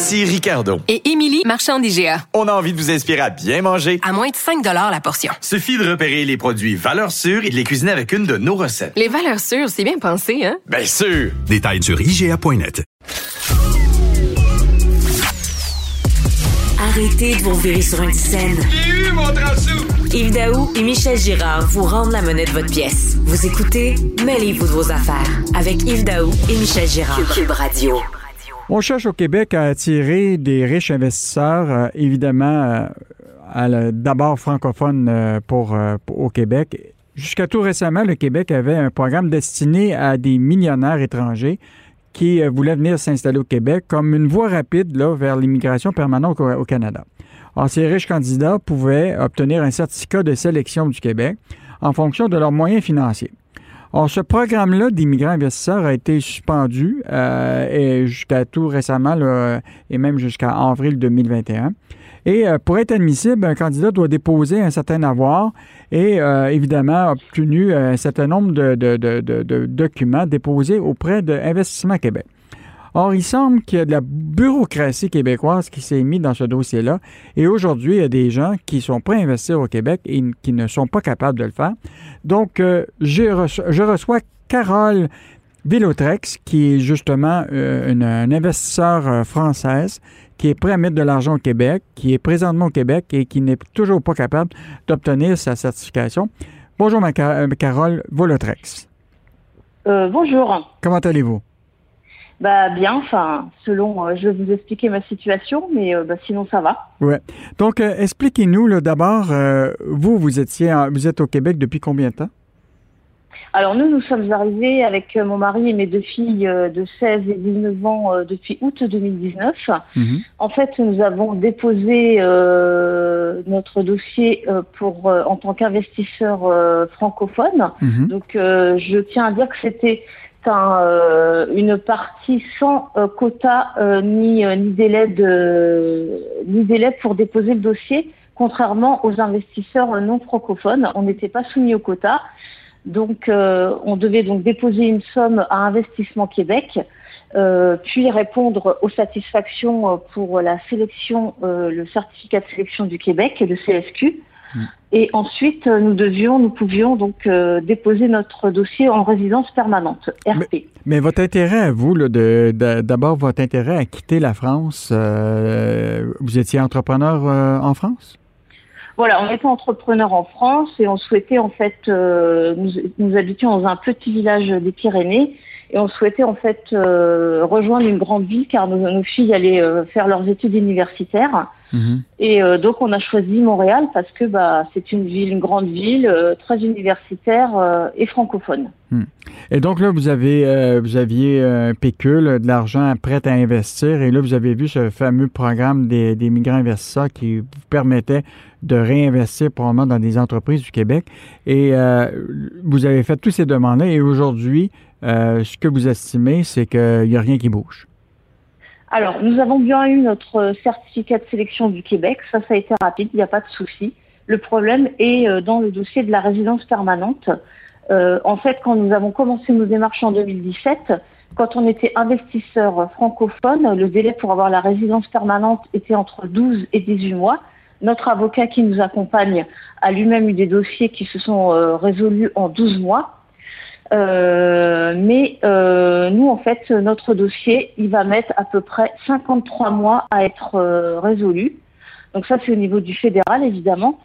Ici Ricardo. Et Émilie, marchand d'IGA. On a envie de vous inspirer à bien manger. À moins de 5 la portion. Suffit de repérer les produits valeurs sûres et de les cuisiner avec une de nos recettes. Les valeurs sûres, c'est bien pensé, hein? Bien sûr! Détails sur IGA.net. Arrêtez de vous virer sur une scène. J'ai eu mon Yves Daou et Michel Girard vous rendent la monnaie de votre pièce. Vous écoutez Mêlez-vous de vos affaires avec Yves Daou et Michel Girard. Cube Radio. On cherche au Québec à attirer des riches investisseurs, euh, évidemment, euh, d'abord francophones euh, pour, au Québec. Jusqu'à tout récemment, le Québec avait un programme destiné à des millionnaires étrangers qui voulaient venir s'installer au Québec comme une voie rapide vers l'immigration permanente au, au Canada. Alors, ces riches candidats pouvaient obtenir un certificat de sélection du Québec en fonction de leurs moyens financiers. Or, ce programme-là d'immigrants investisseurs a été suspendu euh, jusqu'à tout récemment, et même jusqu'à avril 2021. Et euh, pour être admissible, un candidat doit déposer un certain avoir et euh, évidemment obtenu un certain nombre de, de documents déposés auprès d'Investissement Québec. Or, il semble qu'il y a de la bureaucratie québécoise qui s'est mise dans ce dossier-là. Et aujourd'hui, il y a des gens qui sont prêts à investir au Québec et qui ne sont pas capables de le faire. Donc, euh, je, reçois, Carole Villotrex, qui est justement euh, une, investisseur euh, française qui est prêt à mettre de l'argent au Québec, qui est présentement au Québec et qui n'est toujours pas capable d'obtenir sa certification. Bonjour, ma Carole Villotrex. bonjour. Comment allez-vous? Bah bien, enfin, selon, euh, je vais vous expliquer ma situation, mais euh, bah, sinon ça va. Ouais. Donc, euh, expliquez-nous d'abord, vous, vous étiez, vous êtes au Québec depuis combien de temps? Alors nous, nous sommes arrivés avec mon mari et mes deux filles de 16 et 19 ans depuis août 2019. Mhm. En fait, nous avons déposé notre dossier pour en tant qu'investisseur francophone. Mhm. Donc, je tiens à dire que c'était euh, une partie sans euh, quota euh, ni, délai de, ni délai pour déposer le dossier, contrairement aux investisseurs non francophones. On n'était pas soumis au quota. Donc, on devait donc déposer une somme à Investissement Québec, puis répondre aux satisfactions pour la sélection, le certificat de sélection du Québec, le CSQ. Mm. Et ensuite, euh, nous devions, nous pouvions donc euh, déposer notre dossier en résidence permanente, RP. Mais, votre intérêt à vous, d'abord votre intérêt à quitter la France, euh, vous étiez entrepreneur en France? Voilà, on était entrepreneur en France et on souhaitait en fait, nous, nous, habitions dans un petit village des Pyrénées et on souhaitait en fait rejoindre une grande ville car nos, nos filles allaient faire leurs études universitaires. Mhm. Et euh, donc on a choisi Montréal parce que bah, c'est une ville, une grande ville, euh, très universitaire euh, et francophone. Hmm. Et donc là, vous avez vous aviez un pécule, de l'argent prêt à investir, et là, vous avez vu ce fameux programme des, des migrants investisseurs qui vous permettait de réinvestir probablement dans des entreprises du Québec. Et vous avez fait tous ces demandes-là, et aujourd'hui, ce que vous estimez, c'est qu'il n'y a rien qui bouge. Alors, nous avons bien eu notre certificat de sélection du Québec. Ça, ça a été rapide, il n'y a pas de souci. Le problème est euh, dans le dossier de la résidence permanente. Euh, en fait, quand nous avons commencé nos démarches en 2017, quand on était investisseur francophone, le délai pour avoir la résidence permanente était entre 12 et 18 mois. Notre avocat qui nous accompagne a lui-même eu des dossiers qui se sont euh, résolus en 12 mois. Euh, mais euh, nous, en fait, notre dossier, il va mettre à peu près 53 mois à être euh, résolu. Donc ça, c'est au niveau du fédéral, évidemment.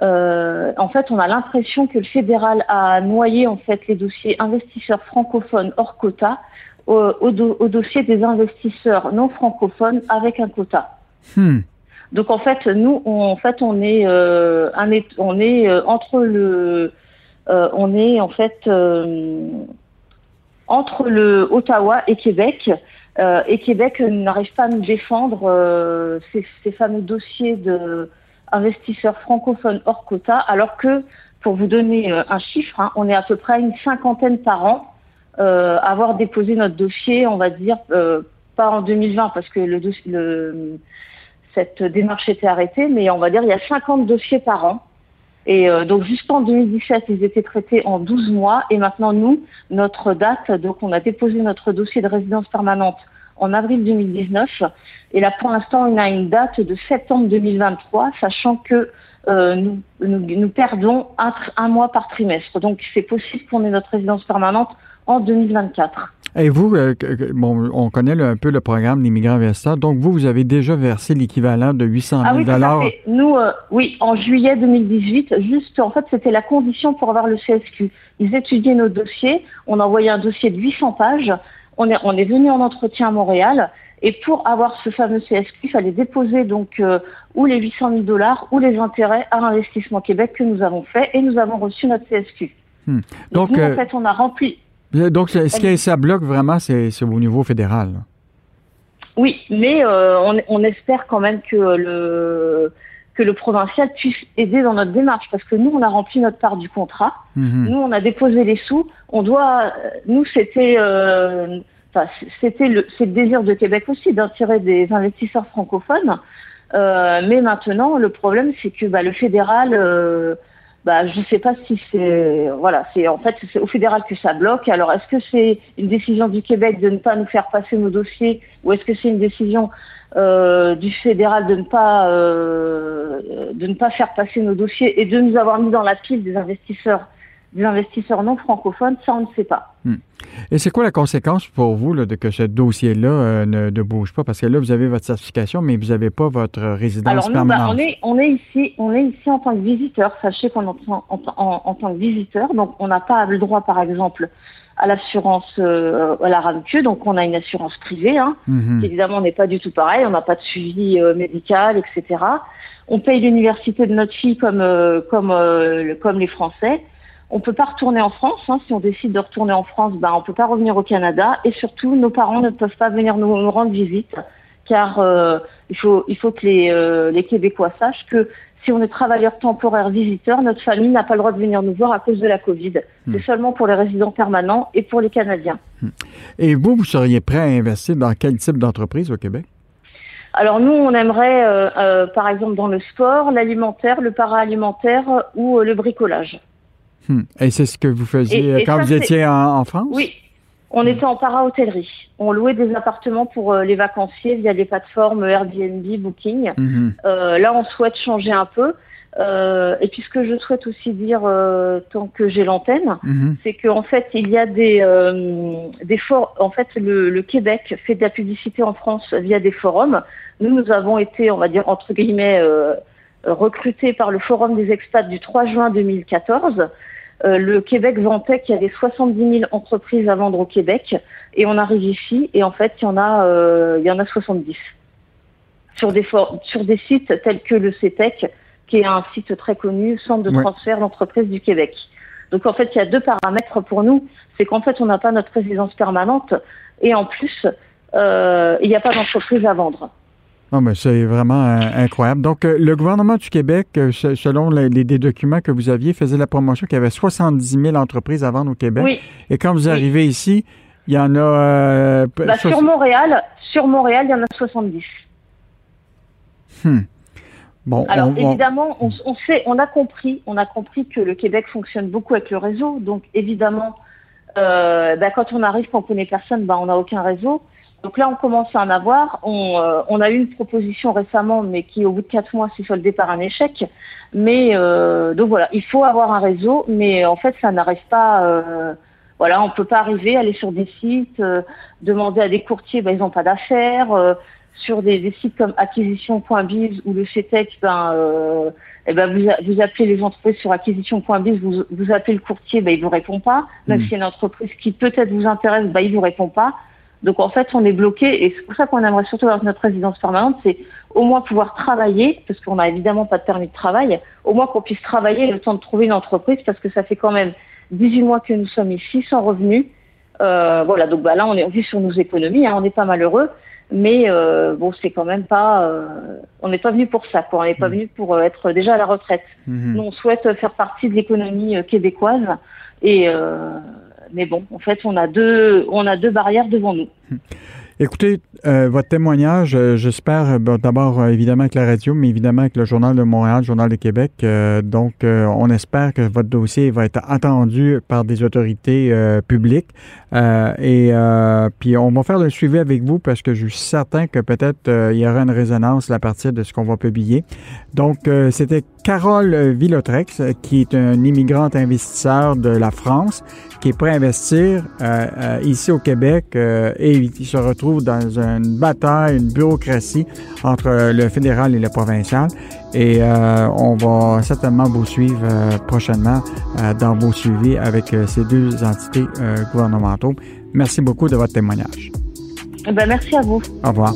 en fait, on a l'impression que le fédéral a noyé en fait les dossiers investisseurs francophones hors quota au, dossier des investisseurs non francophones avec un quota. Hmm. Donc en fait, nous, on, en fait, on est, un, on est entre le euh, on est en fait euh, entre le Ottawa et Québec. Euh, et Québec n'arrive pas à nous défendre ces, fameux dossiers de investisseurs francophones hors quota, alors que, pour vous donner un chiffre, hein, on est à peu près une cinquantaine par an à avoir déposé notre dossier, on va dire, pas en 2020 parce que cette démarche était arrêtée, mais on va dire il y a 50 dossiers par an. Et euh, donc jusqu'en 2017, ils étaient traités en 12 mois. Et maintenant, nous, notre date, donc on a déposé notre dossier de résidence permanente en avril 2019. Et là, pour l'instant, on a une date de septembre 2023, sachant que euh, nous, nous, nous, perdons un, un mois par trimestre. Donc c'est possible qu'on ait notre résidence permanente en 2024. Et vous, euh, bon, on connaît le, un peu le programme d'immigrants investisseurs. Donc, vous, vous avez déjà versé l'équivalent de 800 000 ah oui, dollars. Nous, euh, oui, en juillet 2018, juste, en fait, c'était la condition pour avoir le CSQ. Ils étudiaient nos dossiers. On a envoyé un dossier de 800 pages. On est, on est venu en entretien à Montréal. Et pour avoir ce fameux CSQ, il fallait déposer donc euh, ou les 800 000 dollars ou les intérêts à Investissement Québec que nous avons fait et nous avons reçu notre CSQ. Hmm. Donc, donc nous, en fait, on a rempli donc, ce qui ça bloque vraiment, c'est au niveau fédéral. Oui, mais euh, on, on, espère quand même que le que le provincial puisse aider dans notre démarche, parce que nous, on a rempli notre part du contrat. -hmm. Nous, on a déposé les sous. On doit, nous, c'était, euh, c'était le, désir de Québec aussi d'attirer des investisseurs francophones. Euh, mais maintenant, le problème, c'est que bah, le fédéral euh, bah, je ne sais pas si c'est voilà, c'est en fait c'est au fédéral que ça bloque. Alors est-ce que c'est une décision du Québec de ne pas nous faire passer nos dossiers ou est-ce que c'est une décision euh, du fédéral de ne pas euh, de ne pas faire passer nos dossiers et de nous avoir mis dans la pile des investisseurs? Des investisseurs non francophones, ça on ne sait pas. Hmm. Et c'est quoi la conséquence pour vous là, de que ce dossier-là euh, ne, ne, bouge pas? Parce que là, vous avez votre certification, mais vous n'avez pas votre résidence Alors, nous, permanente. Bah, on, est, on, est ici, on est ici en tant que visiteur. Sachez qu'on est en, en, en, en, tant que visiteur, donc on n'a pas le droit, par exemple, à l'assurance euh, à la RAMQ, donc on a une assurance privée, hein, Mhm. évidemment n'est pas du tout pareil, on n'a pas de suivi euh, médical, etc. On paye l'université de notre fille comme, comme, comme les Français. On peut pas retourner en France. Hein. Si on décide de retourner en France, ben on peut pas revenir au Canada. Et surtout, nos parents ne peuvent pas venir nous, nous rendre visite, car euh, il faut il faut que les, euh, les Québécois sachent que si on est travailleur temporaire visiteur, notre famille n'a pas le droit de venir nous voir à cause de la Covid. Hmm. C'est seulement pour les résidents permanents et pour les Canadiens. Et vous, vous seriez prêt à investir dans quel type d'entreprise au Québec? Alors nous, on aimerait, euh, euh, par exemple, dans le sport, l'alimentaire, le para-alimentaire ou euh, le bricolage. Hmm. Et c'est ce que vous faisiez Et- et quand ça, vous étiez en, en France? Oui, on était en para-hôtellerie. On louait des appartements pour euh, les vacanciers via des plateformes Airbnb, Booking. Mhm. Euh, là, on souhaite changer un peu. Euh, et puis ce que je souhaite aussi dire euh, tant que j'ai l'antenne, c'est qu'en fait il y a des euh, des. En fait, le, le Québec fait de la publicité en France via des forums. Nous, nous avons été, on va dire entre guillemets, euh, recrutés par le Forum des expats du 3 juin 2014. Euh, le Québec vantait qu'il y avait 70 000 entreprises à vendre au Québec, et on arrive ici et en fait il y en a, euh, il y en a 70 sur des for- sur des sites tels que le CETEC, qui est un site très connu, Centre de Ouais. transfert d'entreprises du Québec. Donc en fait, il y a deux paramètres pour nous. C'est qu'en fait, on n'a pas notre résidence permanente et en plus, euh, il n'y a pas d'entreprise à vendre. Non, mais c'est vraiment euh, incroyable. Donc, euh, le gouvernement du Québec, euh, se- selon les, documents que vous aviez, faisait la promotion qu'il y avait 70 000 entreprises à vendre au Québec. Oui. Et quand vous Oui. arrivez ici, il y en a... Bah, sur Montréal, sur Montréal, il y en a 70. Hmm. Bon, Alors on- évidemment, on, on sait, on a compris, on a compris que le Québec fonctionne beaucoup avec le réseau. Donc évidemment, bah, quand on arrive, qu'on connaît personne, bah, on n'a aucun réseau. Donc là, on commence à en avoir. On, euh, on a eu une proposition récemment, mais qui au bout de quatre mois s'est soldée par un échec. Mais euh, donc voilà, il faut avoir un réseau, mais en fait, ça n'arrive pas. euh, voilà, on peut pas arriver, aller sur des sites, euh, demander à des courtiers, ben, ils n'ont pas d'affaires. euh, sur des, des sites comme acquisition.biz ou le CETEC, ben, euh, eh ben vous, vous appelez les entreprises sur acquisition.biz, vous, vous appelez le courtier, ben, il vous répond pas. Même Mm. y a une entreprise qui peut-être vous intéresse, ben, il vous répond pas. Donc en fait, on est bloqué et c'est pour ça qu'on aimerait surtout avoir notre résidence permanente, c'est au moins pouvoir travailler, parce qu'on n'a évidemment pas de permis de travail, au moins qu'on puisse travailler le temps de trouver une entreprise, parce que ça fait quand même 18 mois que nous sommes ici sans revenus. voilà, donc bah, là, on est vit sur nos économies, hein, on n'est pas malheureux, mais bon, c'est quand même pas. on n'est pas venu pour ça, quoi. On n'est pas mmh. venu pour être déjà à la retraite. Mmh. Nous, on souhaite faire partie de l'économie québécoise, et mais bon, en fait, on a deux, on a deux barrières devant nous. Écoutez, euh, votre témoignage, euh, j'espère euh, d'abord évidemment avec la radio, mais évidemment avec le Journal de Montréal, le Journal de Québec. donc, on espère que votre dossier va être entendu par des autorités publiques. et puis, on va faire le suivi avec vous parce que je suis certain que peut-être il y aura une résonance à partir de ce qu'on va publier. Donc, c'était Carole Villotrex, qui est un immigrante investisseur de la France, qui est prêt à investir ici au Québec et il se retrouve dans un une bataille, une bureaucratie entre le fédéral et le provincial. Et euh, on va certainement vous suivre euh, prochainement euh, dans vos suivis avec ces deux entités gouvernementaux. Merci beaucoup de votre témoignage. Eh ben, merci à vous. Au revoir.